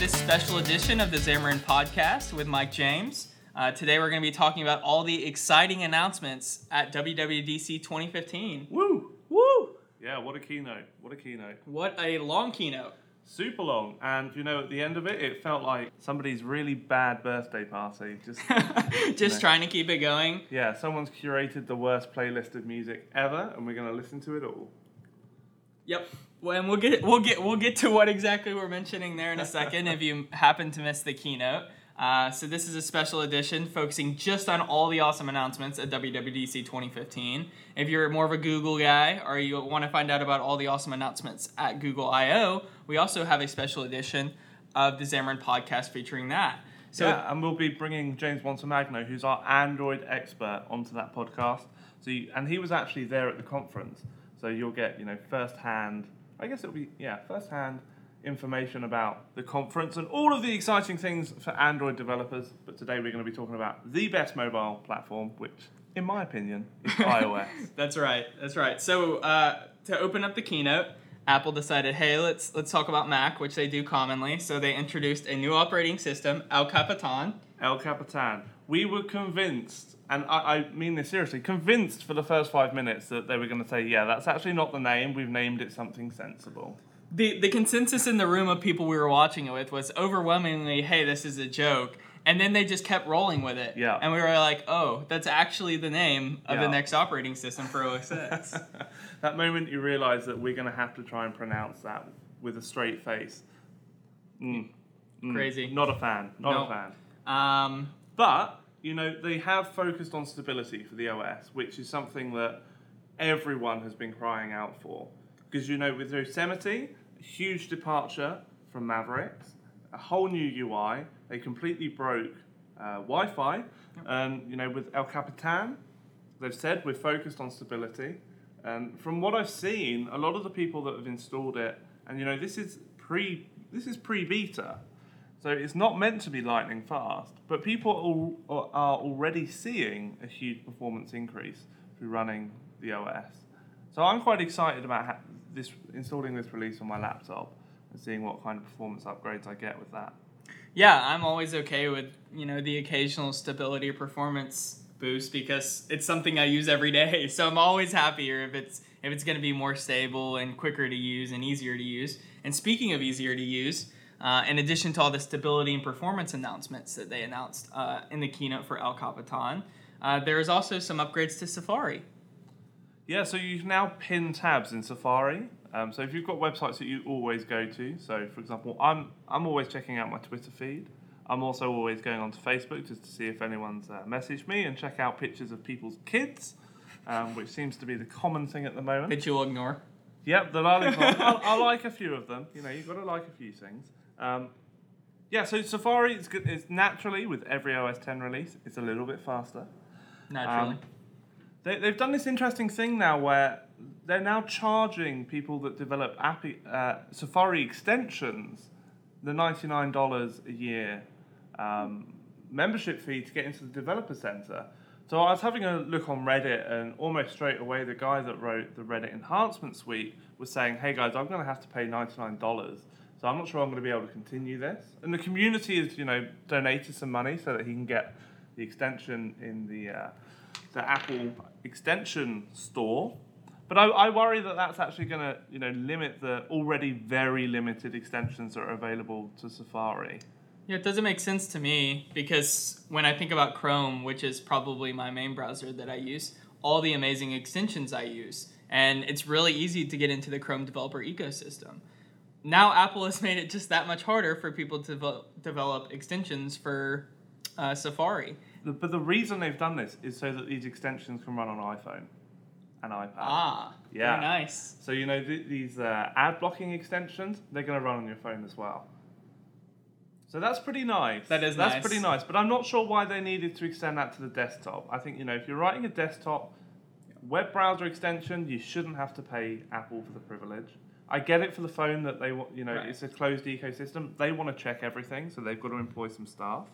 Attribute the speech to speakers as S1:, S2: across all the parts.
S1: To this special edition of the Xamarin Podcast with Mike James. Uh, today we're going to be talking about all the exciting announcements at WWDC 2015.
S2: Woo!
S1: Woo!
S2: Yeah, what a keynote. What a keynote.
S1: What a long keynote.
S2: Super long. And you know, at the end of it, it felt like somebody's really bad birthday party. Just
S1: Just
S2: No.
S1: trying to keep it going.
S2: yeah, someone's curated the worst playlist of music ever, and we're gonna listen to it all.
S1: Yep. Well, and we'll get we'll get we'll get to what exactly we're mentioning there in a second if you happen to miss the keynote. Uh, so this is a special edition focusing just on all the awesome announcements at WWDC 2015. If you're more of a Google guy or you want to find out about all the awesome announcements at Google I/O, we also have a special edition of the Xamarin podcast featuring that. So
S2: yeah, and we'll be bringing James Montemagno, who's our Android expert, onto that podcast. So, you, and he was actually there at the conference, so you'll get you know firsthand. I guess it'll be yeah firsthand information about the conference and all of the exciting things for Android developers. But today we're going to be talking about the best mobile platform, which, in my opinion, is iOS.
S1: That's right. That's right. So uh, to open up the keynote, Apple decided, hey, let's let's talk about Mac, which they do commonly. So they introduced a new operating system, El Capitan.
S2: El Capitan. We were convinced, and I, I mean this seriously, convinced for the first five minutes that they were going to say, yeah, that's actually not the name. We've named it something sensible.
S1: The the consensus in the room of people we were watching it with was overwhelmingly, hey, this is a joke. And then they just kept rolling with it.
S2: Yeah.
S1: And we were like, oh, that's actually the name of
S2: Yeah.
S1: the next operating system for OS X.
S2: that moment you realize that we're going to have to try and pronounce that with a straight face. Mm. Mm.
S1: Crazy.
S2: Not a fan. Not
S1: No.
S2: a fan.
S1: um,
S2: But, you know, they have focused on stability for the OS, which is something that everyone has been crying out for. Because, you know, with Yosemite, a huge departure from Mavericks, a whole new UI, they completely broke uh, Wi Fi. And, you know, with El Capitan, they've said we're focused on stability. And from what I've seen, a lot of the people that have installed it, and you know, this is pre this is pre beta, so it's not meant to be lightning fast. But people are already seeing a huge performance increase through running the OS. So I'm quite excited about this installing this release on my laptop and seeing what kind of performance upgrades I get with that.
S1: Yeah, I'm always okay with you know the occasional stability or performance boost because it's something I use every day. So I'm always happier if it's if it's going to be more stable and quicker to use and easier to use. And speaking of easier to use, uh, in addition to all the stability and performance announcements that they announced uh, in the keynote for El Capitan, uh, there is also some upgrades to Safari.
S2: Yeah, so you can now pin tabs in Safari. Um, so if you've got websites that you always go to, so for example, I'm I'm always checking out my Twitter feed. I'm also always going onto Facebook just to see if anyone's uh, messaged me and check out pictures of people's kids, um, which seems to be the common thing at the moment.
S1: that you'll ignore.
S2: Yep, the lollipop. I, I like a few of them. You know, you've got to like a few things. Um, yeah, so Safari is good. It's naturally with every OS 10 release, it's a little bit faster.
S1: Naturally.
S2: Um, they, they've done this interesting thing now where they're now charging people that develop app, uh, Safari extensions the $99 a year um, membership fee to get into the developer center. So I was having a look on Reddit, and almost straight away, the guy that wrote the Reddit enhancement suite was saying, "Hey guys, I'm going to have to pay $99." So I'm not sure I'm going to be able to continue this. And the community has, you know, donated some money so that he can get the extension in the uh, the Apple extension store. But I, I worry that that's actually going to, you know, limit the already very limited extensions that are available to Safari.
S1: Yeah, it doesn't make sense to me because when I think about Chrome, which is probably my main browser that I use, all the amazing extensions I use, and it's really easy to get into the Chrome developer ecosystem. Now Apple has made it just that much harder for people to devel- develop extensions for uh, Safari.
S2: But the reason they've done this is so that these extensions can run on iPhone and iPad.
S1: Ah,
S2: Yeah.
S1: very nice.
S2: So you know th- these uh, ad blocking extensions, they're going to run on your phone as well. So that's pretty nice.
S1: That is
S2: that's
S1: nice.
S2: pretty nice. But I'm not sure why they needed to extend that to the desktop. I think you know if you're writing a desktop web browser extension, you shouldn't have to pay Apple for the privilege. I get it for the phone that they want. You know,
S1: Right.
S2: it's a closed ecosystem. They want to check everything, so they've got to employ some staff.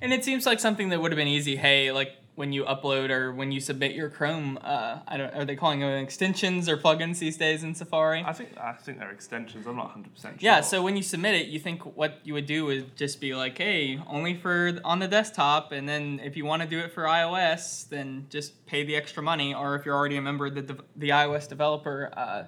S1: And it seems like something that would have been easy. Hey, like when you upload or when you submit your Chrome. Uh, I don't. Are they calling them extensions or plugins these days in Safari?
S2: I think I think they're extensions. I'm not 100 percent sure.
S1: Yeah, so when you submit it, you think what you would do would just be like, hey, only for on the desktop, and then if you want to do it for iOS, then just pay the extra money. Or if you're already a member of the the iOS developer uh,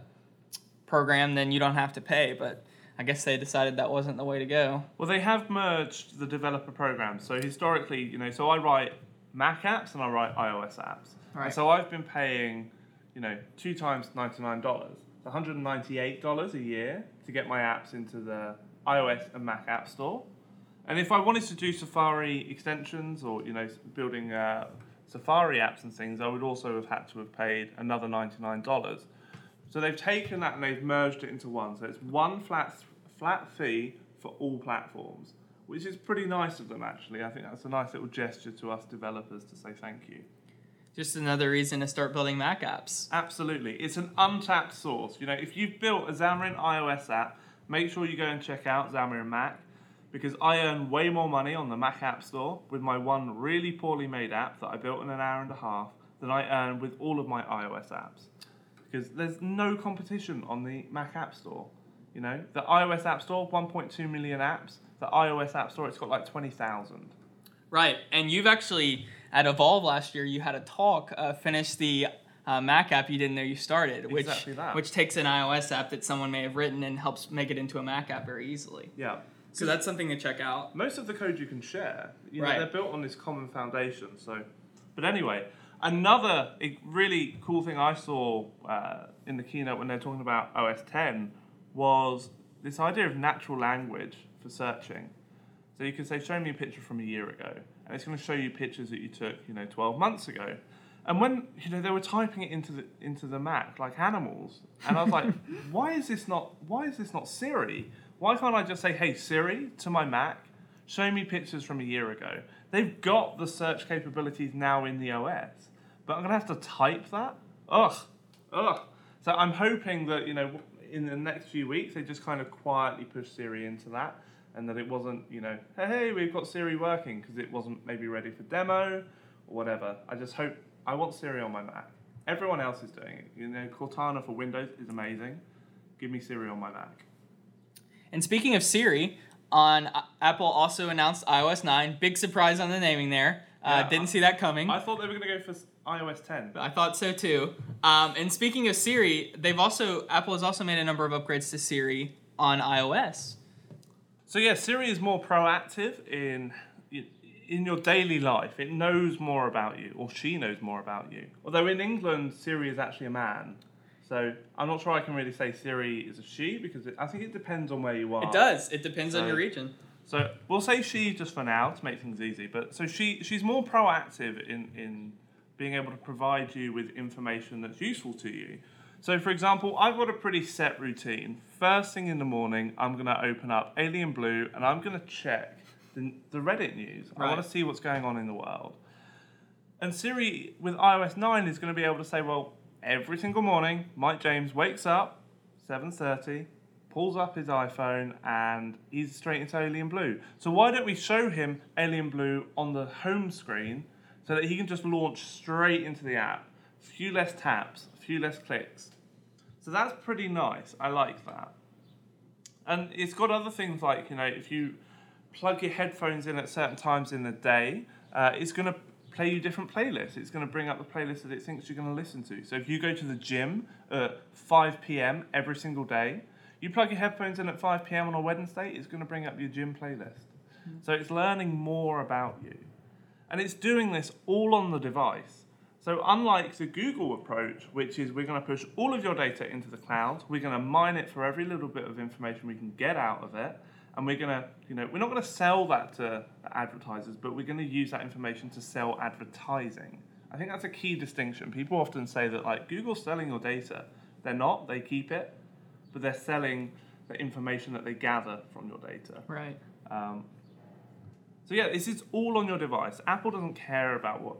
S1: program, then you don't have to pay. But I guess they decided that wasn't the way to go.
S2: Well, they have merged the developer programs. So historically, you know, so I write Mac apps and I write iOS apps.
S1: Right.
S2: And so I've been paying, you know, two times ninety nine dollars, one hundred and ninety eight dollars a year to get my apps into the iOS and Mac App Store. And if I wanted to do Safari extensions or you know building uh, Safari apps and things, I would also have had to have paid another ninety nine dollars. So they've taken that and they've merged it into one. So it's one flat flat fee for all platforms, which is pretty nice of them actually. I think that's a nice little gesture to us developers to say thank you.
S1: Just another reason to start building Mac apps.
S2: Absolutely. It's an untapped source. You know, if you've built a Xamarin iOS app, make sure you go and check out Xamarin Mac because I earn way more money on the Mac App Store with my one really poorly made app that I built in an hour and a half than I earn with all of my iOS apps. Because there's no competition on the Mac App Store. You know, the iOS App Store, 1.2 million apps. The iOS App Store, it's got like 20,000.
S1: Right, and you've actually at Evolve last year, you had a talk uh, finish the uh, Mac app you didn't know you started, which
S2: Exactly
S1: which takes an iOS app that someone may have written and helps make it into a Mac app very easily.
S2: Yeah.
S1: So that's something to check out.
S2: most of the code you can share. You know,
S1: Right.
S2: they're built on this common foundation. So, but anyway, another really cool thing I saw uh, in the keynote when they're talking about OS 10 was this idea of natural language for searching. So you can say, "Show me a picture from a year ago," and it's going to show you pictures that you took, you know, 12 months ago. And when you know they were typing it into the into the Mac like animals, and I was like, "Why is this not? Why is this not Siri? Why can't I just say, "Hey Siri" to my Mac, show me pictures from a year ago"? They've got the search capabilities now in the OS, but I'm gonna have to type that. Ugh, ugh. So I'm hoping that you know in the next few weeks they just kind of quietly push Siri into that, and that it wasn't you know hey hey we've got Siri working because it wasn't maybe ready for demo or whatever. I just hope I want Siri on my Mac. Everyone else is doing it. You know Cortana for Windows is amazing. Give me Siri on my Mac.
S1: And speaking of Siri, on uh, Apple also announced iOS 9. Big surprise on the naming there. Uh,
S2: Yeah,
S1: didn't
S2: I-
S1: see that coming.
S2: I thought they were going to go for iOS 10.
S1: I thought so too. Um, and speaking of Siri, they've also Apple has also made a number of upgrades to Siri on iOS.
S2: So yeah, Siri is more proactive in in your daily life. It knows more about you, or she knows more about you. Although in England, Siri is actually a man. So I'm not sure I can really say Siri is a she because it, I think it depends on where you are.
S1: It does. It depends on your region.
S2: So we'll say she just for now to make things easy. But so she she's more proactive in in being able to provide you with information that's useful to you. So for example, I've got a pretty set routine. First thing in the morning, I'm gonna open up Alien Blue and I'm gonna check the, the Reddit news. I want to see what's going on in the world. And Siri with iOS 9 is going to be able to say, well, every single morning, Mike James wakes up 7:30, pulls up his iPhone, and he's straight into Alien Blue. So why don't we show him Alien Blue on the home screen so that he can just launch straight into the app? Few less taps, few less clicks. So that's pretty nice. I like that. And it's got other things like, you know, if you plug your headphones in at certain times in the day, uh, it's going to play you different playlists. It's going to bring up the playlist that it thinks you're going to listen to. So if you go to the gym at 5 p.m. every single day, you plug your headphones in at 5 p.m. on a Wednesday, it's going to bring up your gym playlist. Mm. So it's learning more about you. And it's doing this all on the device. So unlike the Google approach, which is we're going to push all of your data into the cloud, we're going to mine it for every little bit of information we can get out of it, and we're going to, you know, we're not going to sell that to advertisers, but we're going to use that information to sell advertising. I think that's a key distinction. People often say that like Google's selling your data. They're not. They keep it, but they're selling the information that they gather from your data.
S1: Right.
S2: Um, so yeah, this is all on your device. Apple doesn't care about what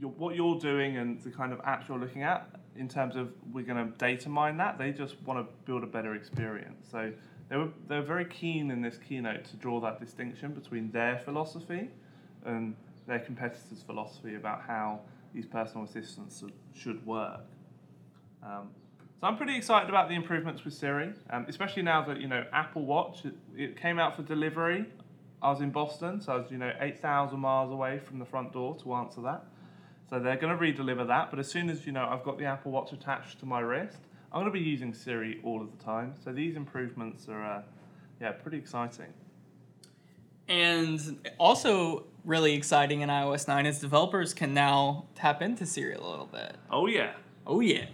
S2: you're, what you're doing and the kind of apps you're looking at in terms of we're going to data mine that. They just want to build a better experience. So they were they were very keen in this keynote to draw that distinction between their philosophy and their competitors' philosophy about how these personal assistants should work. Um, so I'm pretty excited about the improvements with Siri, um, especially now that you know Apple Watch it, it, came out for delivery. I was in Boston, so I was you know 8,000 miles away from the front door to answer that. So they're going to re-deliver that, but as soon as you know I've got the Apple Watch attached to my wrist, I'm going to be using Siri all of the time. So these improvements are, uh, yeah, pretty exciting.
S1: And also really exciting in iOS 9 is developers can now tap into Siri a little bit.
S2: Oh yeah.
S1: Oh yeah.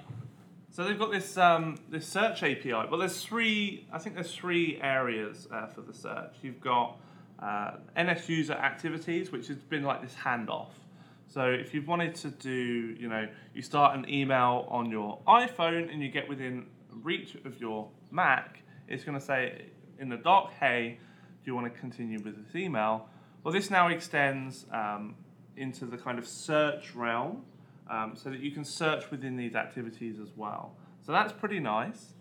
S2: So they've got this um, this search API. Well, there's three. I think there's three areas uh, for the search. You've got uh, NS user activities, which has been like this handoff. So if you've wanted to do, you know, you start an email on your iPhone and you get within reach of your Mac, it's going to say in the dock, hey, do you want to continue with this email? Well, this now extends um, into the kind of search realm um, so that you can search within these activities as well. So that's pretty nice.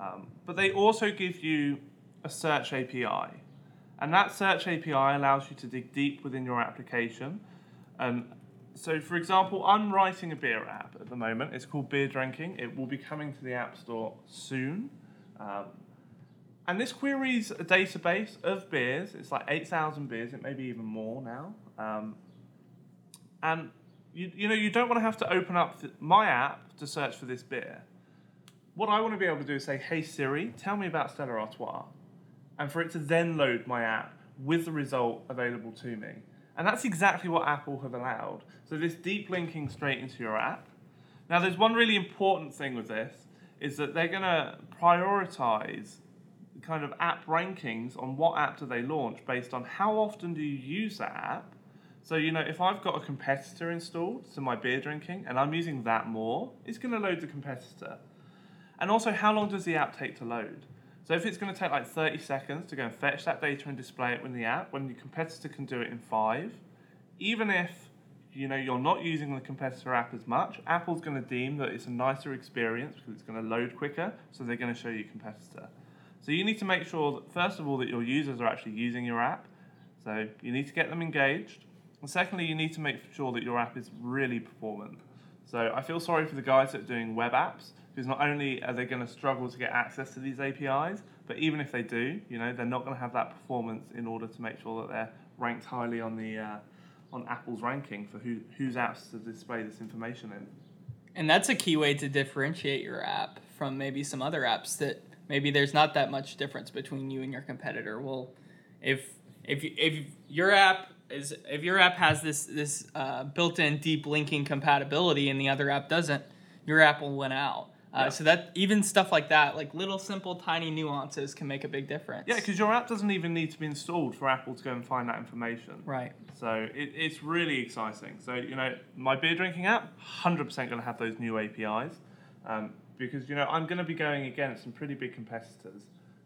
S2: Um, but they also give you a search API. And that search API allows you to dig deep within your application. Um, so, for example, I'm writing a beer app at the moment. It's called Beer Drinking. It will be coming to the App Store soon. Um, and this queries a database of beers. It's like 8,000 beers. It may be even more now. Um, and you, you know, you don't want to have to open up my app to search for this beer. What I want to be able to do is say, hey Siri, tell me about Stella Artois. And for it to then load my app with the result available to me. And that's exactly what Apple have allowed. So this deep linking straight into your app. Now there's one really important thing with this is that they're going to prioritize kind of app rankings on what app do they launch based on how often do you use that app. So, you know, if I've got a competitor installed to my beer drinking and I'm using that more, it's going to load the competitor. And also, how long does the app take to load? So, if it's going to take like 30 seconds to go and fetch that data and display it in the app, when your competitor can do it in five, even if you know you're not using the competitor app as much, Apple's going to deem that it's a nicer experience because it's going to load quicker, so they're going to show you competitor. So you need to make sure that first of all that your users are actually using your app. So you need to get them engaged. And secondly, you need to make sure that your app is really performant. So I feel sorry for the guys that are doing web apps because not only are they going to struggle to get access to these APIs, but even if they do, you know, they're not going to have that performance in order to make sure that they're ranked highly on the uh, on Apple's ranking for who whose apps to display this information in.
S1: And that's a key way to differentiate your app from maybe some other apps that maybe there's not that much difference between you and your competitor. Well, if if if your app is if your app has this this uh, built-in deep linking compatibility and the other app doesn't, your app will win out. Uh, yeah. So that even stuff like that, like little simple tiny nuances, can make a big difference.
S2: Yeah, because your app doesn't even need to be installed for Apple to go and find that information.
S1: Right.
S2: So it, it's really exciting. So you know, my beer drinking app, hundred percent going to have those new APIs, um, because you know I'm going to be going against some pretty big competitors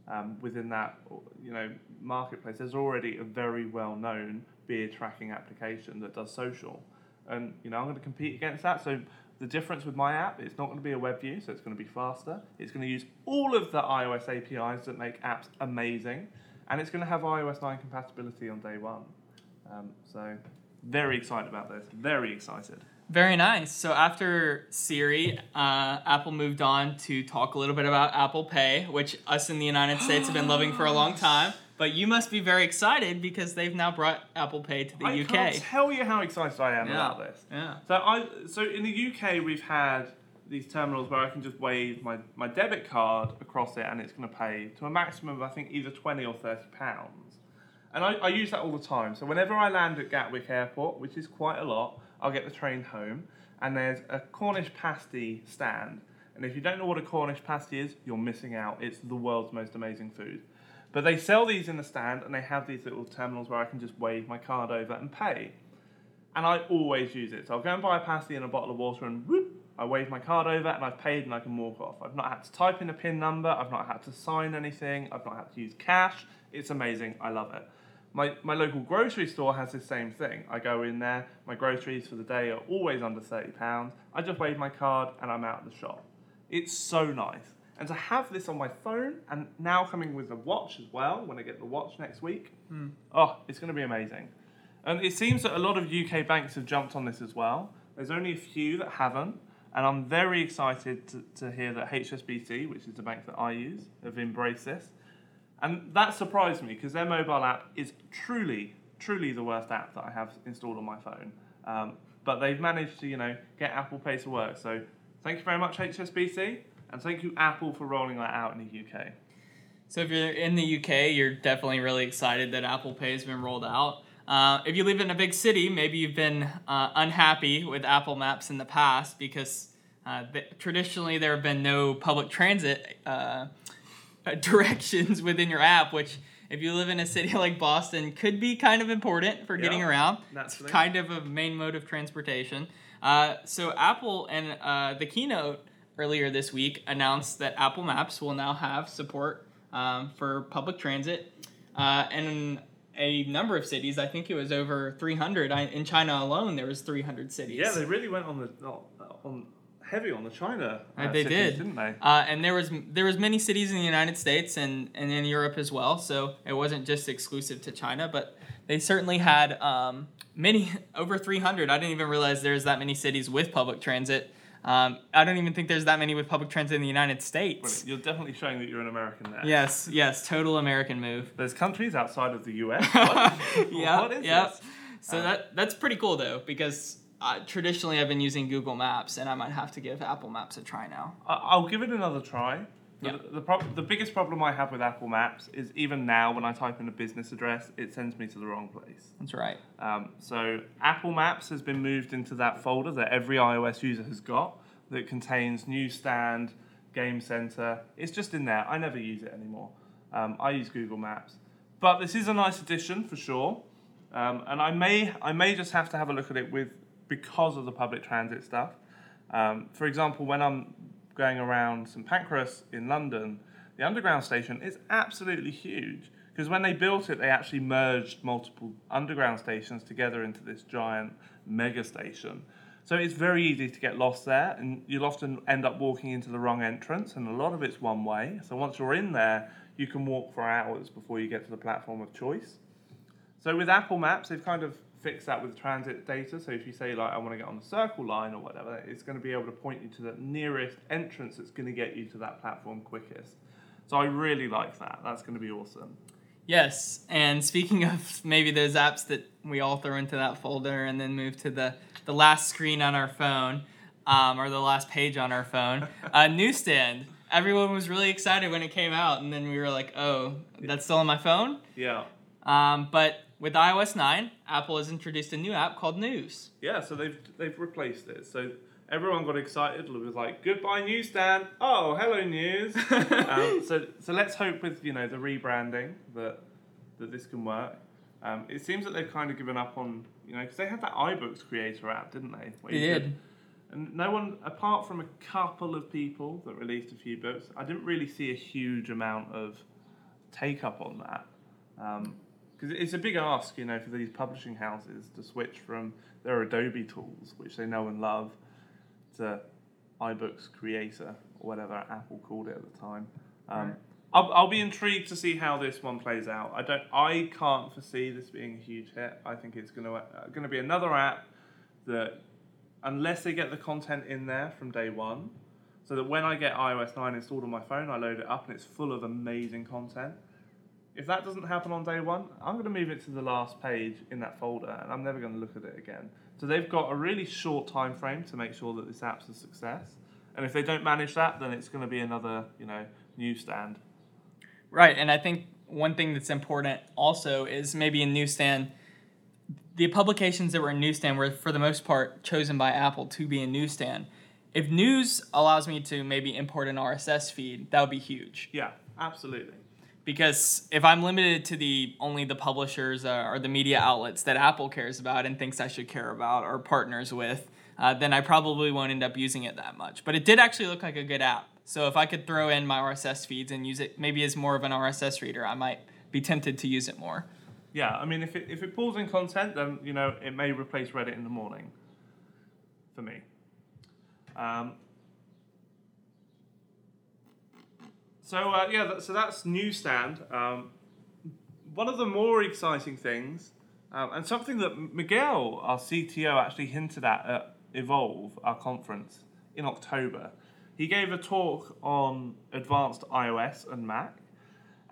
S2: um, within that you know marketplace. There's already a very well known beer tracking application that does social, and you know I'm going to compete against that. So the difference with my app, it's not going to be a web view, so it's going to be faster. It's going to use all of the iOS APIs that make apps amazing, and it's going to have iOS 9 compatibility on day one. Um, so, very excited about this. Very excited.
S1: Very nice. So after Siri, uh, Apple moved on to talk a little bit about Apple Pay, which us in the United States have been loving for a long time. But you must be very excited because they've now brought Apple Pay to the
S2: I
S1: UK.
S2: I can't tell you how excited I am
S1: yeah.
S2: about this.
S1: Yeah.
S2: So I so in the UK we've had these terminals where I can just wave my, my debit card across it and it's going to pay to a maximum of I think either twenty or thirty pounds. And I, I use that all the time. So whenever I land at Gatwick Airport, which is quite a lot, I'll get the train home and there's a Cornish pasty stand. And if you don't know what a Cornish pasty is, you're missing out. It's the world's most amazing food. But they sell these in the stand and they have these little terminals where I can just wave my card over and pay. And I always use it. So I'll go and buy a pasty and a bottle of water and whoop, I wave my card over and I've paid and I can walk off. I've not had to type in a PIN number, I've not had to sign anything, I've not had to use cash. It's amazing, I love it. My, my local grocery store has the same thing. I go in there, my groceries for the day are always under £30. I just wave my card and I'm out of the shop. It's so nice. And to have this on my phone and now coming with the watch as well, when I get the watch next week,
S1: mm.
S2: oh, it's going to be amazing. And it seems that a lot of UK banks have jumped on this as well. There's only a few that haven't. And I'm very excited to, to hear that HSBC, which is the bank that I use, have embraced this. And that surprised me because their mobile app is truly, truly the worst app that I have installed on my phone. Um, but they've managed to, you know, get Apple Pay to work. So thank you very much, HSBC, and thank you, Apple, for rolling that out in the UK.
S1: So if you're in the UK, you're definitely really excited that Apple Pay has been rolled out. Uh, if you live in a big city, maybe you've been uh, unhappy with Apple Maps in the past because uh, th- traditionally there have been no public transit uh, directions within your app, which if you live in a city like Boston could be kind of important for getting around.
S2: that's
S1: kind of a main mode of transportation. Uh, so Apple and uh, the keynote earlier this week announced that Apple Maps will now have support um, for public transit, uh, and a number of cities. I think it was over 300. I, in China alone, there was 300 cities.
S2: Yeah, they really went on the on heavy on the China.
S1: Uh, they
S2: cities,
S1: did.
S2: didn't they?
S1: Uh, and there was there was many cities in the United States and, and in Europe as well. So it wasn't just exclusive to China, but they certainly had um, many over 300. I didn't even realize there's that many cities with public transit. Um, I don't even think there's that many with public transit in the United States.
S2: You're definitely showing that you're an American there.
S1: Yes, yes, total American move.
S2: There's countries outside of the US. What?
S1: yeah,
S2: What is
S1: yeah.
S2: this?
S1: So
S2: Uh,
S1: that that's pretty cool though because uh, traditionally I've been using Google Maps and I might have to give Apple Maps a try now.
S2: I'll give it another try.
S1: Yeah.
S2: The, the, prob- the biggest problem I have with Apple Maps is even now when I type in a business address, it sends me to the wrong place.
S1: That's right.
S2: Um, so Apple Maps has been moved into that folder that every iOS user has got that contains Newsstand, Game Center. It's just in there. I never use it anymore. Um, I use Google Maps, but this is a nice addition for sure. Um, and I may I may just have to have a look at it with because of the public transit stuff. Um, for example, when I'm going around St Pancras in London, the underground station is absolutely huge because when they built it, they actually merged multiple underground stations together into this giant mega station. So it's very easy to get lost there, and you'll often end up walking into the wrong entrance, and a lot of it's one way. So once you're in there, you can walk for hours before you get to the platform of choice. So with Apple Maps, they've kind of fixed that with transit data. So if you say like I want to get on the Circle Line or whatever, it's going to be able to point you to the nearest entrance that's going to get you to that platform quickest. So I really like that. That's going to be awesome.
S1: Yes, and speaking of maybe those apps that we all throw into that folder and then move to the, the last screen on our phone um, or the last page on our phone, uh, Newsstand. Everyone was really excited when it came out, and then we were like, oh, that's still on my phone?
S2: Yeah.
S1: Um, but with iOS 9, Apple has introduced a new app called News.
S2: Yeah, so they've they've replaced it. So everyone got excited. It was like, "Goodbye, newsstand." Oh, hello, news. um, so so let's hope with you know the rebranding that that this can work. Um, it seems that they've kind of given up on you know because they had that iBooks creator app, didn't they? Where
S1: They did.
S2: could- and no one, apart from a couple of people that released a few books, I didn't really see a huge amount of take up on that. Because it's a big ask, you know, for these publishing houses to switch from their Adobe tools, which they know and love, to iBooks Creator or whatever Apple called it at the time. Um,
S1: Right.
S2: I'll, I'll be intrigued to see how this one plays out. I don't, I can't foresee this being a huge hit. I think it's going to uh, going to be another app that, unless they get the content in there from day one, so that when I get iOS 9 installed on my phone, I load it up and it's full of amazing content. If that doesn't happen on day one, I'm going to move it to the last page in that folder and I'm never going to look at it again. So they've got a really short time frame to make sure that this app's a success. And if they don't manage that, then it's going to be another, you know, newsstand.
S1: Right, and I think one thing that's important also is maybe in Newsstand, the publications that were in Newsstand were for the most part chosen by Apple to be in Newsstand. If News allows me to maybe import an RSS feed, that would be huge.
S2: Yeah, absolutely.
S1: Because if I'm limited to the only the publishers uh, or the media outlets that Apple cares about and thinks I should care about or partners with, uh, then I probably won't end up using it that much. But it did actually look like a good app. So if I could throw in my RSS feeds and use it maybe as more of an RSS reader, I might be tempted to use it more.
S2: Yeah, I mean, if it, if it pulls in content, then, you know, it may replace Reddit in the morning for me. Um, so, uh, yeah, that, so that's Newsstand. Um, one of the more exciting things Um, and something that Miguel, our CTO, actually hinted at at Evolve, our conference, in October. He gave a talk on advanced iOS and Mac,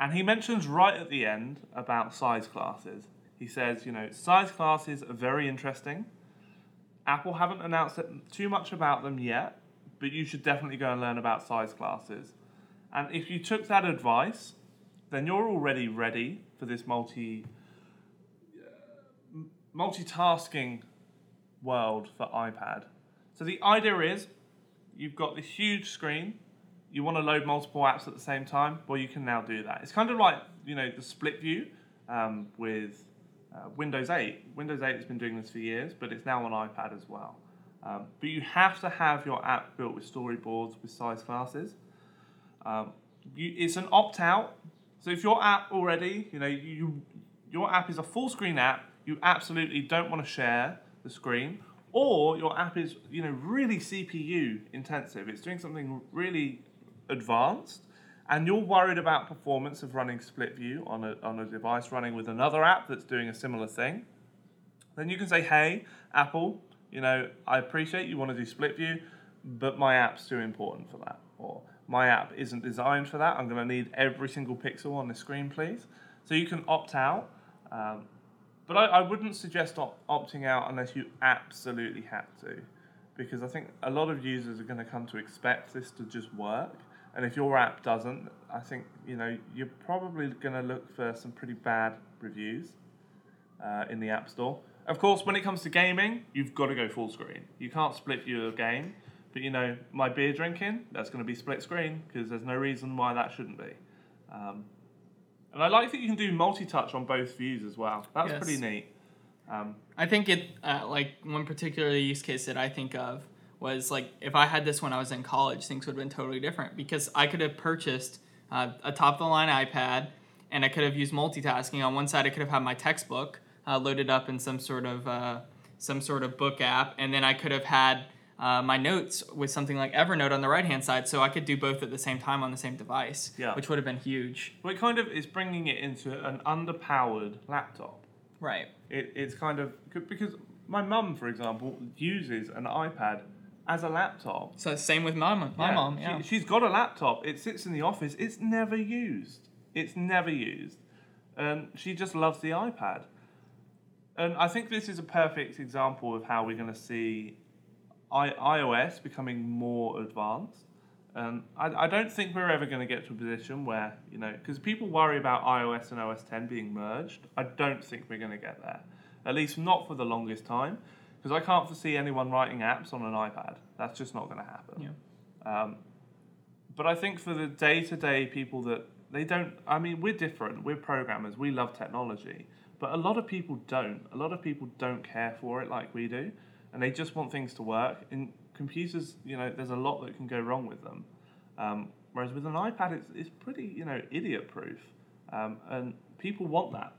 S2: and he mentions right at the end about size classes. He says, you know, size classes are very interesting. Apple haven't announced too much about them yet, but you should definitely go and learn about size classes. And if you took that advice, then you're already ready for this multi uh, multitasking world for iPad. So the idea is you've got this huge screen, you want to load multiple apps at the same time, well, you can now do that. It's kind of like, you know, the split view um, with uh, Windows 8. Windows 8 has been doing this for years, but it's now on iPad as well. Um, but you have to have your app built with storyboards, with size classes. Um, you, it's an opt out. So if your app already, you know, you, your app is a full screen app, you absolutely don't want to share the screen, or your app is, you know, really CPU intensive. It's doing something really advanced, and you're worried about performance of running split view on a, on a device running with another app that's doing a similar thing. Then you can say, hey, Apple, you know, I appreciate you want to do split view, but my app's too important for that. Or my app isn't designed for that. I'm going to need every single pixel on the screen, please. So you can opt out. Um, but I, I wouldn't suggest op- opting out unless you absolutely have to. Because I think a lot of users are going to come to expect this to just work. And if your app doesn't, I think you know you're probably going to look for some pretty bad reviews uh, in the App Store. Of course, when it comes to gaming, you've got to go full screen. You can't split your game. But you know, my beer drinking, that's going to be split screen because there's no reason why that shouldn't be. Um, and I like that you can do multi-touch on both views as well. That's
S1: Yes.
S2: pretty neat. Um,
S1: I think it uh, like one particular use case that I think of was like if I had this when I was in college, things would have been totally different because I could have purchased uh, a top of the line iPad and I could have used multitasking. On one side, I could have had my textbook uh, loaded up in some sort of uh, some sort of book app, and then I could have had uh, my notes with something like Evernote on the right hand side, so I could do both at the same time on the same device,
S2: Yeah.
S1: which would have been huge.
S2: well, it kind of is bringing it into an underpowered laptop.
S1: Right.
S2: It, it's kind of because my mum, for example, uses an iPad as a laptop.
S1: So same with my mom. My mom, yeah.
S2: She, she's got a laptop. It sits in the office. It's never used. It's never used. And she just loves the iPad. And I think this is a perfect example of how we're going to see I, iOS becoming more advanced. And I, I don't think we're ever going to get to a position where, you know, because people worry about iOS and OS 10 being merged. I don't think we're going to get there. At least not for the longest time. Because I can't foresee anyone writing apps on an iPad. That's just not going to happen.
S1: Yeah.
S2: Um, but I think for the day to day people that they don't, I mean, we're different. We're programmers. We love technology. But a lot of people don't. A lot of people don't care for it like we do. And they just want things to work. In computers, you know, there's a lot that can go wrong with them. Um, whereas with an iPad, it's, it's pretty, you know, idiot proof. Um, and people want that.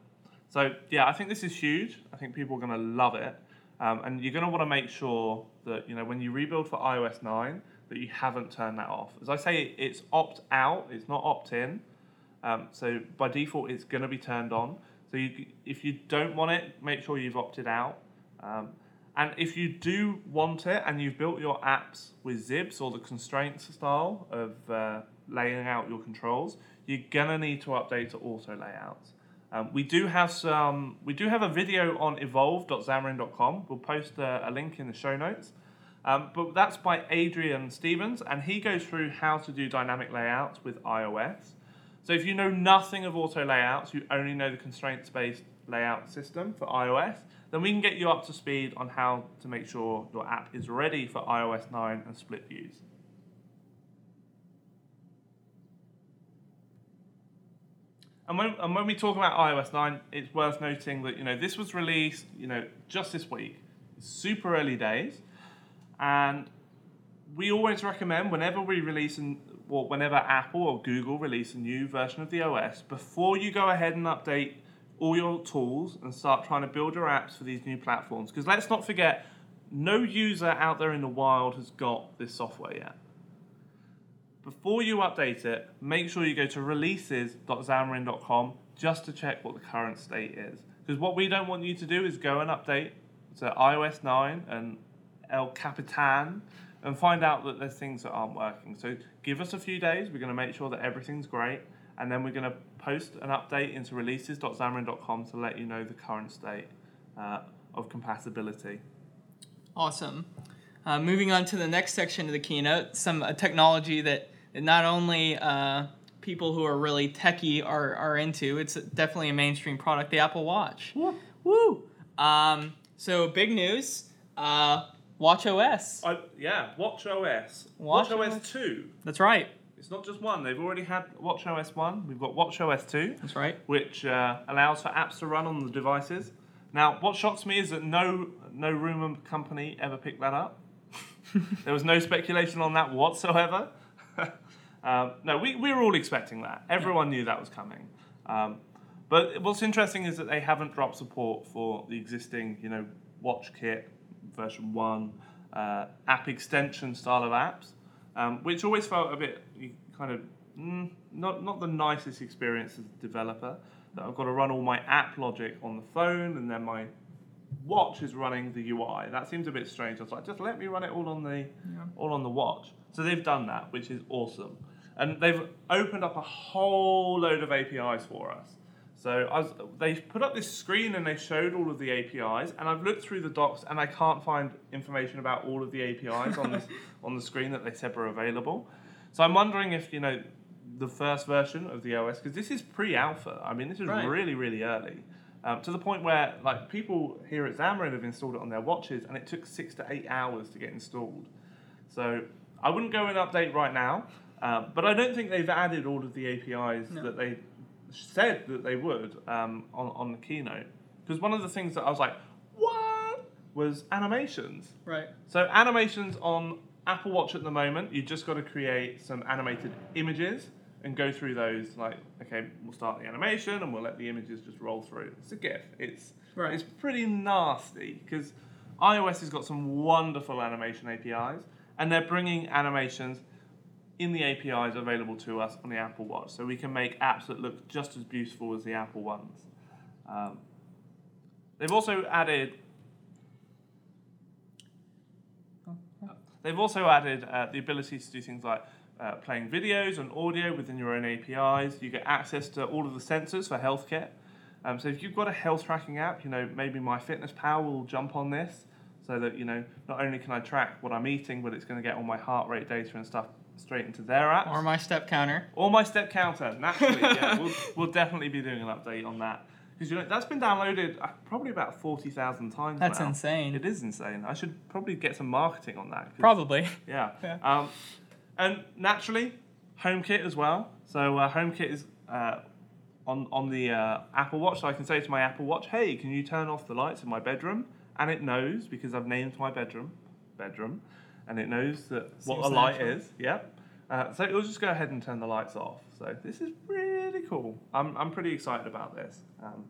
S2: So, yeah, I think this is huge. I think people are going to love it. Um, and you're going to want to make sure that, you know, when you rebuild for iOS 9, that you haven't turned that off. As I say, it's opt out, it's not opt in. Um, so by default, it's going to be turned on. So you, if you don't want it, make sure you've opted out. And if you do want it and you've built your apps with zips or the constraints style of uh, laying out your controls, you're gonna need to update to auto layouts. Um, we do have some. We do have a video on evolve.xamarin.com. We'll post a, a link in the show notes. Um, but that's by Adrian Stevens, and he goes through how to do dynamic layouts with iOS. So if you know nothing of auto layouts, you only know the constraints-based layout system for iOS, then we can get you up to speed on how to make sure your app is ready for iOS 9 and split views. And when, and when we talk about iOS 9, it's worth noting that you know this was released you know just this week, super early days, and we always recommend whenever we release an or whenever Apple or Google release a new version of the OS, before you go ahead and update all your tools and start trying to build your apps for these new platforms. Because let's not forget, no user out there in the wild has got this software yet. Before you update it, make sure you go to releases.xamarin.com just to check what the current state is. Because what we don't want you to do is go and update to iOS 9 and El Capitan and find out that there's things that aren't working. So give us a few days. We're going to make sure that everything's great. And then we're going to post an update into releases.xamarin.com to let you know the current state uh, of compatibility.
S1: Awesome. Uh, moving on to the next section of the keynote, some uh, technology that, not only uh, people who are really techie are, are into, it's definitely a mainstream product, the Apple Watch.
S2: Woo.
S1: Woo! Um, so, big news uh, Watch OS.
S2: Yeah, Watch OS.
S1: Watch
S2: Watch.
S1: OS
S2: 2.
S1: That's right.
S2: It's not just one. They've already had Watch OS 1. We've got Watch OS 2.
S1: That's right.
S2: which uh, allows for apps to run on the devices. Now, what shocks me is that no no rumor company ever picked that up. there was no speculation on that whatsoever. um, no, we, we were all expecting that. Everyone knew that was coming. Um, but what's interesting is that they haven't dropped support for the existing, you know, WatchKit version one uh, app extension style of apps, um, which always felt a bit kind of mm, not not the nicest experience as a developer. That I've got to run all my app logic on the phone, and then my watch is running the UI. That seems a bit strange. I was like, just let me run it all on the all on the watch. So they've done that, which is awesome, and they've opened up a whole load of APIs for us. So I was, they put up this screen and they showed all of the APIs, and I've looked through the docs and I can't find information about all of the APIs on this on the screen that they said were available. So I'm wondering if you know the first version of the OS because this is pre-alpha. I mean, this is
S1: Right.
S2: really really early. Um, to the point where like people here at Xamarin have installed it on their watches, and it took six to eight hours to get installed. So I wouldn't go and update right now, uh, but I don't think they've added all of the APIs
S1: No.
S2: that they said that they would um, on, on the keynote. Because one of the things that I was like, what? Was animations.
S1: Right.
S2: So animations on Apple Watch at the moment, you just got to create some animated images and go through those. Like, okay, we'll start the animation and we'll let the images just roll through. It's a GIF. It's
S1: Right.
S2: it's pretty nasty because iOS has got some wonderful animation APIs, and they're bringing animations in the APIs available to us on the Apple Watch, so we can make apps that look just as beautiful as the Apple ones. Um, they've also added. They've also added uh, the ability to do things like uh, playing videos and audio within your own APIs. You get access to all of the sensors for healthcare. Um, so if you've got a health tracking app, you know maybe MyFitnessPal will jump on this, so that you know not only can I track what I'm eating, but it's going to get all my heart rate data and stuff straight into their apps.
S1: Or my step counter.
S2: Or my step counter, naturally. yeah, we'll, we'll definitely be doing an update on that because you know that's been downloaded uh, probably about forty thousand times.
S1: That's
S2: now.
S1: insane.
S2: It is insane. I should probably get some marketing on that.
S1: Probably.
S2: Yeah.
S1: Yeah.
S2: Um, and naturally, HomeKit as well. So uh, HomeKit is uh, on on the uh, Apple Watch. So I can say to my Apple Watch, "Hey, can you turn off the lights in my bedroom?" And it knows because I've named my bedroom bedroom, and it knows that what
S1: Seems
S2: a light
S1: natural.
S2: is. Yep. Uh, so it'll just go ahead and turn the lights off. So this is really cool. I'm I'm pretty excited about this. Um,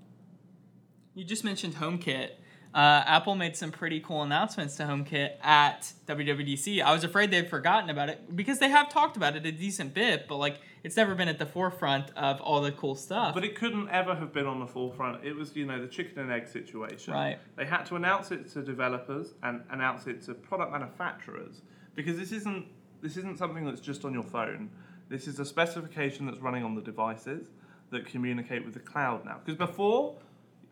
S1: You just mentioned HomeKit. Uh, Apple made some pretty cool announcements to HomeKit at WWDC. I was afraid they'd forgotten about it because they have talked about it a decent bit, but like it's never been at the forefront of all the cool stuff.
S2: But it couldn't ever have been on the forefront. It was, you know, the chicken and egg situation.
S1: Right.
S2: They had to announce it to developers and announce it to product manufacturers because this isn't this isn't something that's just on your phone. This is a specification that's running on the devices that communicate with the cloud now. Because before,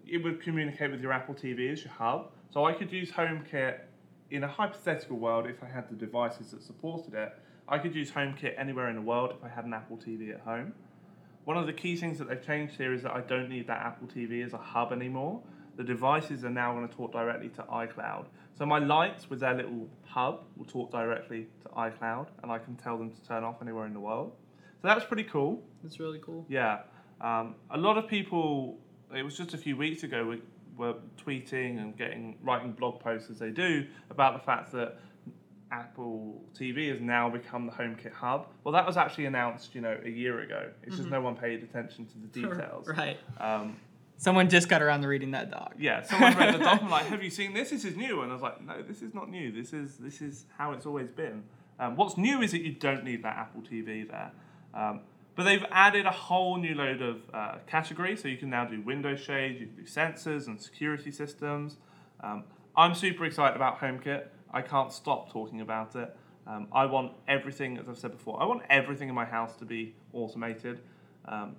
S2: it would communicate with your Apple TV as your hub. So I could use HomeKit in a hypothetical world if I had the devices that supported it. I could use HomeKit anywhere in the world if I had an Apple TV at home. One of the key things that they've changed here is that I don't need that Apple TV as a hub anymore. The devices are now going to talk directly to iCloud. So my lights with their little hub will talk directly to iCloud, and I can tell them to turn off anywhere in the world. So that's pretty cool.
S1: That's really cool.
S2: Yeah. Um, a lot of people, it was just a few weeks ago, we were tweeting and getting writing blog posts as they do about the fact that Apple TV has now become the HomeKit hub. Well, that was actually announced, you know, a year ago. It's just no one paid attention to the details.
S1: right.
S2: Um,
S1: Someone just got around to reading that doc.
S2: yeah, someone read the doc and like, "Have you seen this? This is new." And I was like, "No, this is not new. This is this is how it's always been." Um, what's new is that you don't need that Apple TV there. Um, but they've added a whole new load of uh, categories. So you can now do window shades, you can do sensors and security systems. Um, I'm super excited about HomeKit. I can't stop talking about it. Um, I want everything, as I've said before, I want everything in my house to be automated. Um,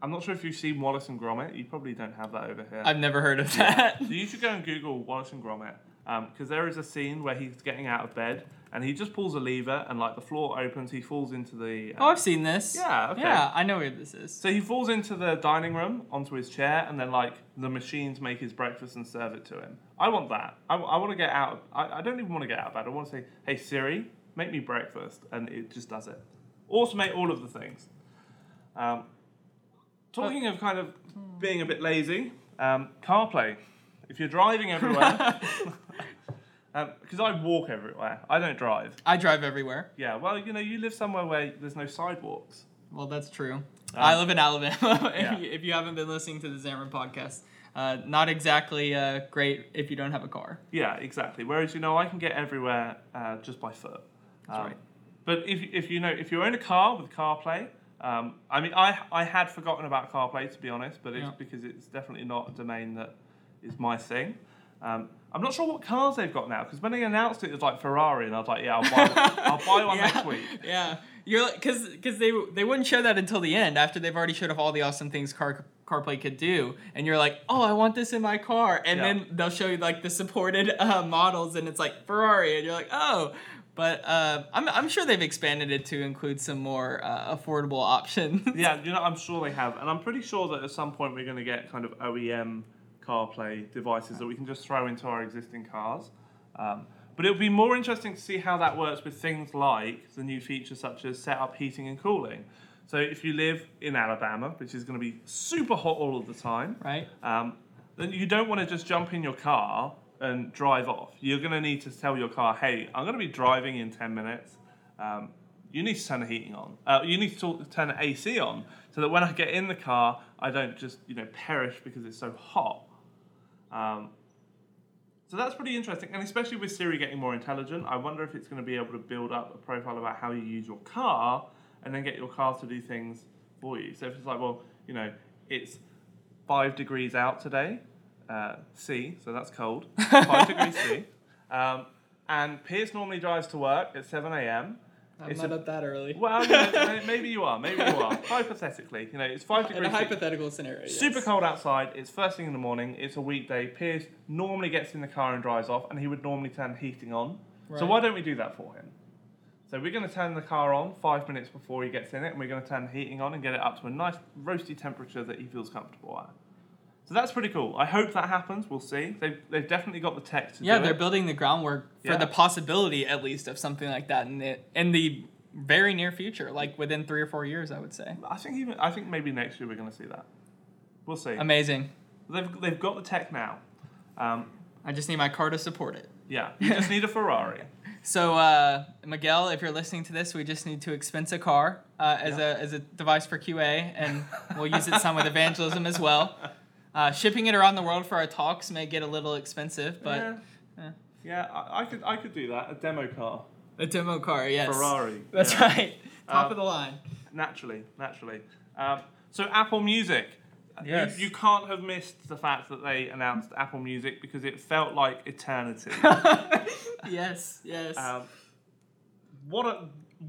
S2: I'm not sure if you've seen Wallace and Gromit. You probably don't have that over here.
S1: I've never heard of that.
S2: So you should go and Google Wallace and Gromit because there is a scene where he's getting out of bed and he just pulls a lever and like the floor opens. He falls into the.
S1: Oh, I've seen this.
S2: Yeah, okay.
S1: Yeah, I know where this is.
S2: So he falls into the dining room onto his chair, and then like the machines make his breakfast and serve it to him. I want that. I, I want to get out. Of, I, I don't even want to get out of bed. I want to say, "Hey Siri, make me breakfast," and it just does it. Automate all of the things. Um, talking of kind of being a bit lazy, um, CarPlay. If you're driving everywhere, because I walk everywhere, I don't drive.
S1: I drive everywhere.
S2: Yeah, well, you know, you live somewhere where there's no sidewalks.
S1: Well, that's true. I live in Alabama. if,
S2: yeah.
S1: you, if you haven't been listening to the Xamarin podcast, uh, not exactly uh, great if you don't have a car.
S2: Yeah, exactly. Whereas you know, I can get everywhere uh, just by foot.
S1: That's
S2: Um,
S1: right.
S2: But if, if you know if you own a car with CarPlay, um, I mean, I I had forgotten about CarPlay to be honest, but it's
S1: Yeah.
S2: because it's definitely not a domain that is my thing. Um, I'm not sure what cars they've got now because when they announced it, it was like Ferrari, and I was like, yeah, I'll buy, I'll buy one
S1: yeah.
S2: next week.
S1: Yeah, you're because because they they wouldn't show that until the end after they've already showed off all the awesome things Car CarPlay could do, and you're like, oh, I want this in my car, and
S2: Yeah.
S1: then they'll show you like the supported uh, models, and it's like Ferrari, and you're like, oh. But uh, I'm, I'm sure they've expanded it to include some more uh, affordable options.
S2: Yeah, you know, I'm sure they have, and I'm pretty sure that at some point we're going to get kind of OEM CarPlay devices that we can just throw into our existing cars. Um, but it would be more interesting to see how that works with things like the new features such as set up heating and cooling. So if you live in Alabama, which is going to be super hot all of the time,
S1: right?
S2: um, then you don't want to just jump in your car and drive off. You're going to need to tell your car, hey, I'm going to be driving in 10 minutes. Um, you need to turn the heating on. Uh, you need to talk, turn the AC on so that when I get in the car, I don't just you know perish because it's so hot. Um, so that's pretty interesting, and especially with Siri getting more intelligent, I wonder if it's going to be able to build up a profile about how you use your car, and then get your car to do things for you. So if it's like, well, you know, it's five degrees out today, uh, C, so that's cold, five degrees C, um, and Pierce normally drives to work at seven a.m.
S1: I'm
S2: It's
S1: not
S2: a-
S1: up that early.
S2: Well, may- maybe you are, maybe you are. Hypothetically, you know, it's five
S1: In
S2: degrees.
S1: a
S2: C.
S1: hypothetical scenario. yes.
S2: Super cold outside. It's first thing in the morning. It's a weekday. Pierce normally gets in the car and drives off, and he would normally turn the heating on.
S1: Right.
S2: So why don't we do that for him? So we're going to turn the car on five minutes before he gets in it, and we're going to turn the heating on and get it up to a nice roasty temperature that he feels comfortable at. So that's pretty cool. I hope that happens. We'll see. They've, they've definitely got the tech to
S1: Yeah, they're
S2: it.
S1: building the groundwork for
S2: Yeah.
S1: the possibility, at least, of something like that in the in the very near future, like within three or four years, I would say.
S2: I think even I think maybe next year we're going to see that. We'll see.
S1: Amazing.
S2: They've, they've got the tech now. Um,
S1: I just need my car to support it.
S2: yeah, you just need a Ferrari.
S1: So, uh, Miguel, if you're listening to this, we just need to expense a car uh, as
S2: Yeah.
S1: a as a device for QA, and we'll use it some with evangelism as well. Uh, shipping it around the world for our talks may get a little expensive, but
S2: yeah,
S1: yeah.
S2: yeah I, I could I could do that. A demo car,
S1: a demo car, yes,
S2: Ferrari.
S1: That's
S2: yeah.
S1: right, top
S2: Uh,
S1: of the line.
S2: Naturally, naturally. Um, so Apple Music. You-
S1: Yes.
S2: You, can't have missed the fact that they announced Apple Music because it felt like eternity.
S1: yes, yes.
S2: um, what a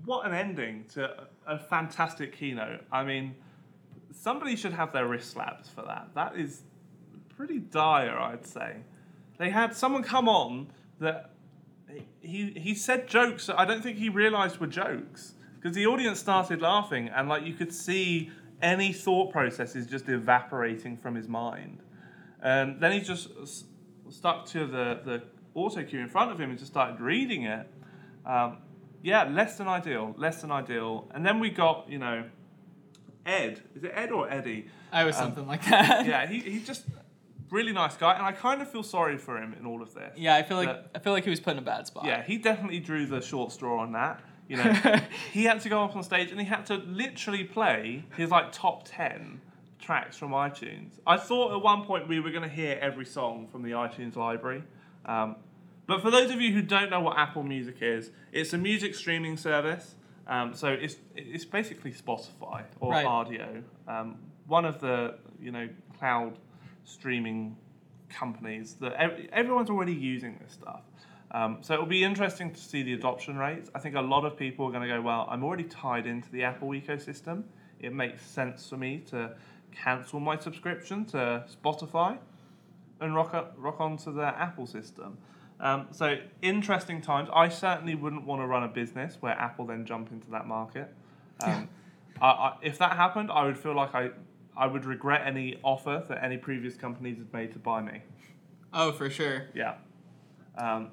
S2: what an ending to a, a fantastic keynote. I mean, somebody should have their wrist slapped for that. That is pretty dire, I'd say. They had someone come on that he he said jokes that I don't think he realized were jokes because the audience started laughing and like you could see any thought processes just evaporating from his mind. And then he just stuck to the the auto cue in front of him and just started reading it. Um, yeah, less than ideal, less than ideal. And then we got you know Ed. Is it Ed or Eddie?
S1: Oh, was
S2: um,
S1: something like that.
S2: Yeah, he, he's just really nice guy, and I kind of feel sorry for him in all of this.
S1: Yeah, I feel like
S2: That-
S1: I feel like he was put in a bad spot.
S2: Yeah, he definitely drew the short straw on that. You know, he had to go up on stage and he had to literally play his like top ten tracks from iTunes. I thought at one point we were going to hear every song from the iTunes library. Um, but for those of you who don't know what Apple Music is, it's a music streaming service. Um, so it's it's basically Spotify or
S1: Right.
S2: Rdio, um, one of the you know cloud streaming companies that ev- everyone's already using this stuff. Um, so it'll be interesting to see the adoption rates. I think a lot of people are going to go, well, I'm already tied into the Apple ecosystem. It makes sense for me to cancel my subscription to Spotify and rock up, rock onto the Apple system. Um, so interesting times. I certainly wouldn't want to run a business where Apple then jump into that market. Um, I, I, if that happened, I would feel like I, I would regret any offer that any previous companies had made to buy me.
S1: Oh, for sure.
S2: Yeah. Um,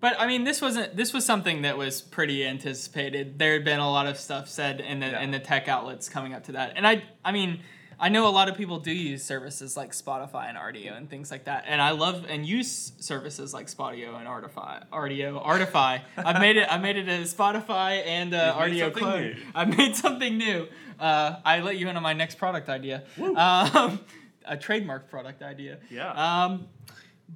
S1: But I mean, this wasn't. This was something that was pretty anticipated. There had been a lot of stuff said in the
S2: Yeah.
S1: in the tech outlets coming up to that, and I I mean. I know a lot of people do use services like Spotify and Rdio and things like that, and I love and use services like Spotify and Artify, Rdio, Artify. I've made it. I made it a Spotify and uh,
S2: made
S1: clone. I've made something new. Uh, I let you in on my next product idea. Um, a trademark product idea.
S2: Yeah.
S1: Um,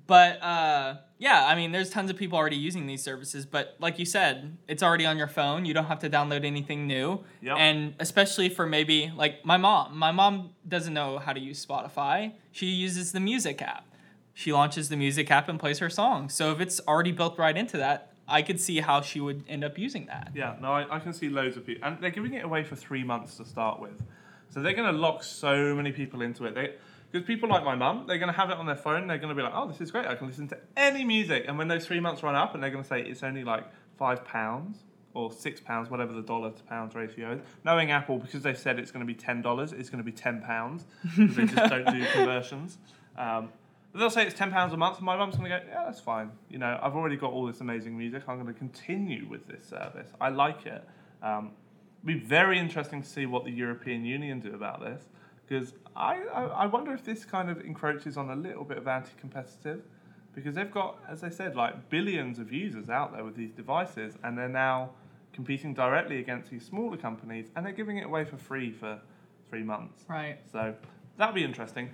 S1: but uh, yeah, I mean, there's tons of people already using these services. But like you said, it's already on your phone. You don't have to download anything new.
S2: Yep.
S1: And especially for maybe like my mom. My mom doesn't know how to use Spotify. She uses the music app. She launches the music app and plays her songs. So if it's already built right into that, I could see how she would end up using that.
S2: Yeah, no, I, I can see loads of people, and they're giving it away for three months to start with, so they're going to lock so many people into it. They because people like my mum, they're going to have it on their phone. They're going to be like, "Oh, this is great! I can listen to any music." And when those three months run up, and they're going to say it's only like five pounds or six pounds, whatever the dollar to pounds ratio is. Knowing Apple, because they've said it's going to be ten dollars, it's going to be ten pounds. because they just don't do conversions. Um, but they'll say it's ten pounds a month, and my mum's going to go, yeah, that's fine. You know, I've already got all this amazing music. I'm going to continue with this service. I like it. Um, it'll be very interesting to see what the European Union do about this, because I, I, I wonder if this kind of encroaches on a little bit of anti-competitive, because they've got, as I said, like billions of users out there with these devices, and they're now competing directly against these smaller companies, and they're giving it away for free for three months.
S1: Right.
S2: So that'll be interesting.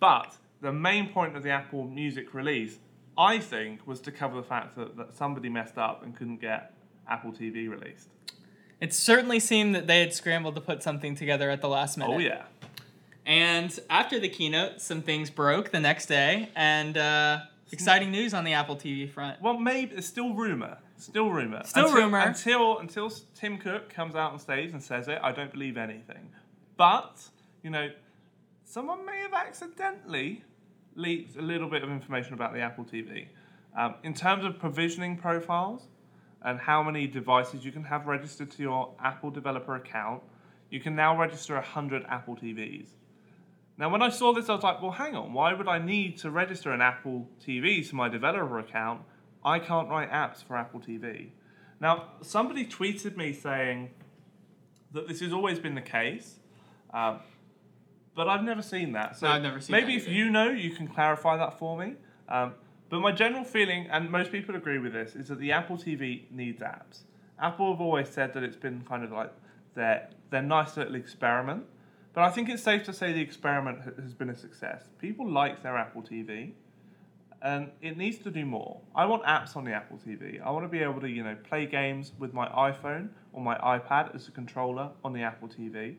S2: But the main point of the Apple Music release, I think, was to cover the fact that, that somebody messed up and couldn't get Apple TV released.
S1: It certainly seemed that they had scrambled to put something together at the last oh, minute.
S2: Oh, yeah.
S1: And after the keynote, some things broke the next day, and uh, exciting news on the Apple TV front.
S2: Well, maybe it's still rumor. Still rumor.
S1: Still
S2: until,
S1: rumour.
S2: Until until Tim Cook comes out on stage and says it, I don't believe anything. But you know, someone may have accidentally leaked a little bit of information about the Apple TV. Um, in terms of provisioning profiles and how many devices you can have registered to your Apple developer account, you can now register 100 Apple TVs. Now, when I saw this, I was like, well, hang on, why would I need to register an Apple TV to my developer account? I can't write apps for Apple TV. Now, somebody tweeted me saying that this has always been the case, um, but I've never seen that. So
S1: No, I've never seen
S2: maybe if you know, you can clarify that for me. Um, but my general feeling, and most people agree with this, is that the Apple TV needs apps. Apple have always said that it's been kind of like their their nice little experiment. But I think it's safe to say the experiment has been a success. People like their Apple TV, and it needs to do more. I want apps on the Apple TV. I want to be able to, you know, play games with my iPhone or my iPad as a controller on the Apple TV.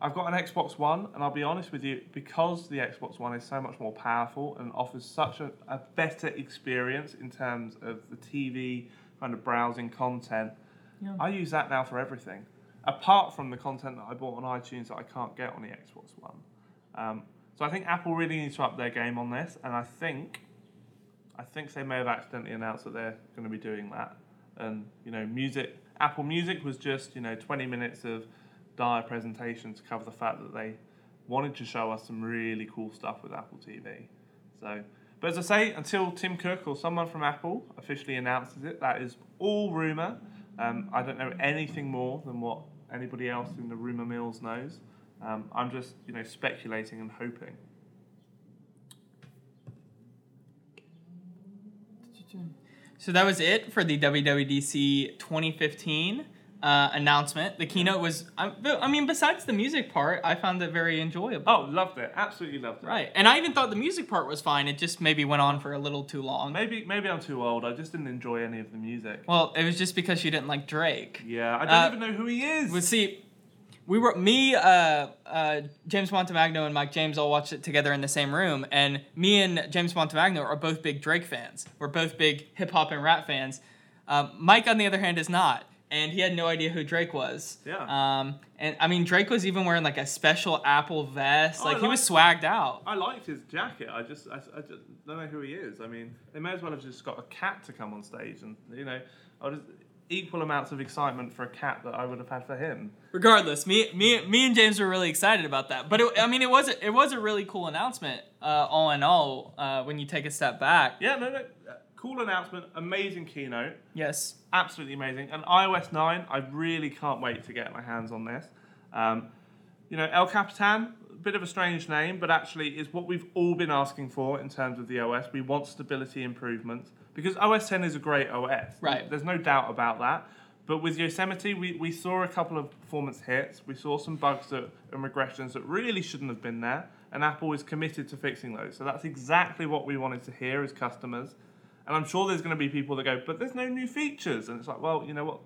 S2: I've got an Xbox One, and I'll be honest with you, because the Xbox One is so much more powerful and offers such a, a better experience in terms of the TV kind of browsing content,
S1: Yeah.
S2: I use that now for everything. Apart from the content that I bought on iTunes that I can't get on the Xbox One. Um, so I think Apple really needs to up their game on this, and I think, I think they may have accidentally announced that they're going to be doing that. And you know, music, Apple Music was just you know 20 minutes of dire presentation to cover the fact that they wanted to show us some really cool stuff with Apple TV. So, but as I say, until Tim Cook or someone from Apple officially announces it, that is all rumor. Um, I don't know anything more than what anybody else in the rumor mills knows. Um, I'm just you know speculating and hoping.
S1: So that was it for the WWDC 2015. Uh, announcement. The keynote was, I, I mean, besides the music part, I found it very enjoyable.
S2: Oh, loved it. Absolutely loved it.
S1: Right, and I even thought the music part was fine. It just maybe went on for a little too long.
S2: Maybe maybe I'm too old. I just didn't enjoy any of the music.
S1: Well, it was just because you didn't like Drake.
S2: Yeah, I don't
S1: Uh,
S2: even know who he is.
S1: Well, see, we were me, uh, uh, James Montemagno, and Mike James all watched it together in the same room, and me and James Montemagno are both big Drake fans. We're both big hip hop and rap fans. Um, Mike, on the other hand, is not, and he had no idea who Drake was.
S2: Yeah.
S1: Um, and I mean, Drake was even wearing like a special Apple vest.
S2: Oh,
S1: like
S2: I
S1: he was swagged out.
S2: I liked his jacket. I just I, I just don't know who he is. I mean, they may as well have just got a cat to come on stage, and you know, I was equal amounts of excitement for a cat that I would have had for him.
S1: Regardless, me, me, me, and James were really excited about that. But it, I mean, it was a, it was a really cool announcement. Uh, all in all, uh, when you take a step back.
S2: Yeah, no, no, cool announcement, amazing keynote,
S1: Yes.
S2: absolutely amazing. And iOS nine, I really can't wait to get my hands on this. Um, you know, El Capitan, a bit of a strange name, but actually is what we've all been asking for in terms of the OS. We want stability improvements because OS 10 is a great OS.
S1: Right.
S2: There's no doubt about that. But with Yosemite, we, we saw a couple of performance hits. We saw some bugs that, and regressions that really shouldn't have been there. And Apple is committed to fixing those. So that's exactly what we wanted to hear as customers. And I'm sure there's going to be people that go, but there's no new features. And it's like, well, you know what?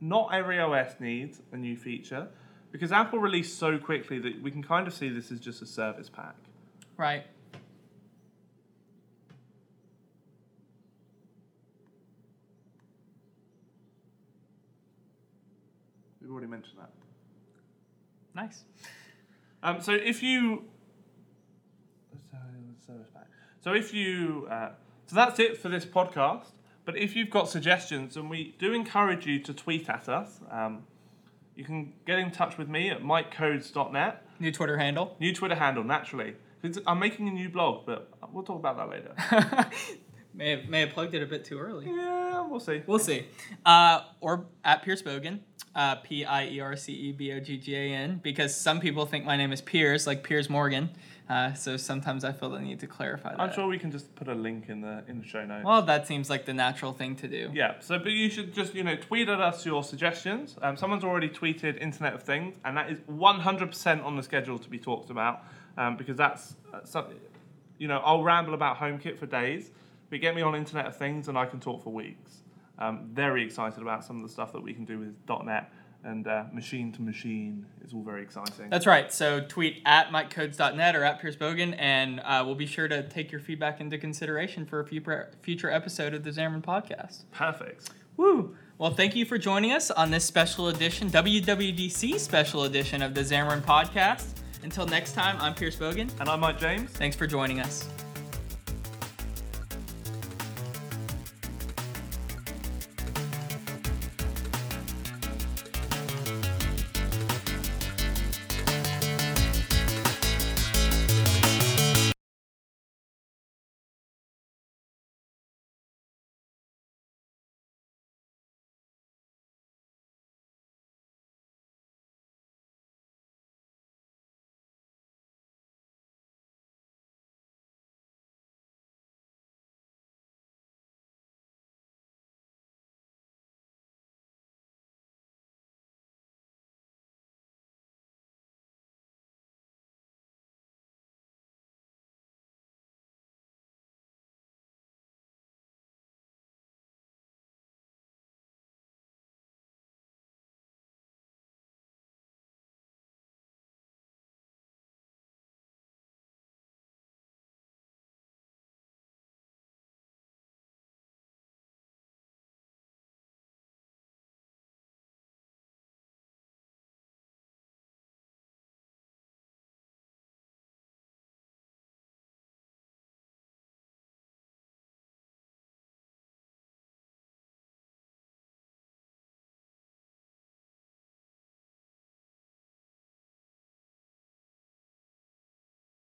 S2: Not every OS needs a new feature because Apple released so quickly that we can kind of see this as just a service pack.
S1: Right.
S2: We've already mentioned that.
S1: Nice.
S2: Um, so if you, service pack. So if you, uh, so that's it for this podcast. But if you've got suggestions, and we do encourage you to tweet at us, um, you can get in touch with me at mikecodes.net.
S1: New Twitter handle.
S2: New Twitter handle, naturally. I'm making a new blog, but we'll talk about that later.
S1: may have may have plugged it a bit too early.
S2: yeah, we'll see.
S1: We'll see. Uh, or at Pierce Boggan, uh, P I E R C E B O G G A N, because some people think my name is Piers, like Piers Morgan. Uh, so sometimes I feel the need to clarify that.
S2: I'm sure we can just put a link in the in the show notes.
S1: Well, that seems like the natural thing to do.
S2: Yeah, so but you should just you know tweet at us your suggestions. Um, someone's already tweeted Internet of Things, and that is 100% on the schedule to be talked about um, because that's uh, something. You know, I'll ramble about HomeKit for days, but get me on Internet of Things, and I can talk for weeks. Um, very excited about some of the stuff that we can do with .NET and uh, machine to machine. is all very exciting.
S1: That's right. So tweet at MikeCodes.net or at Pierce Boggan, and uh, we'll be sure to take your feedback into consideration for a future future episode of the Xamarin Podcast.
S2: Perfect.
S1: Woo! Well, thank you for joining us on this special edition, WWDC special edition of the Xamarin Podcast. Until next time, I'm Pierce Boggan.
S2: And I'm Mike James.
S1: Thanks for joining us.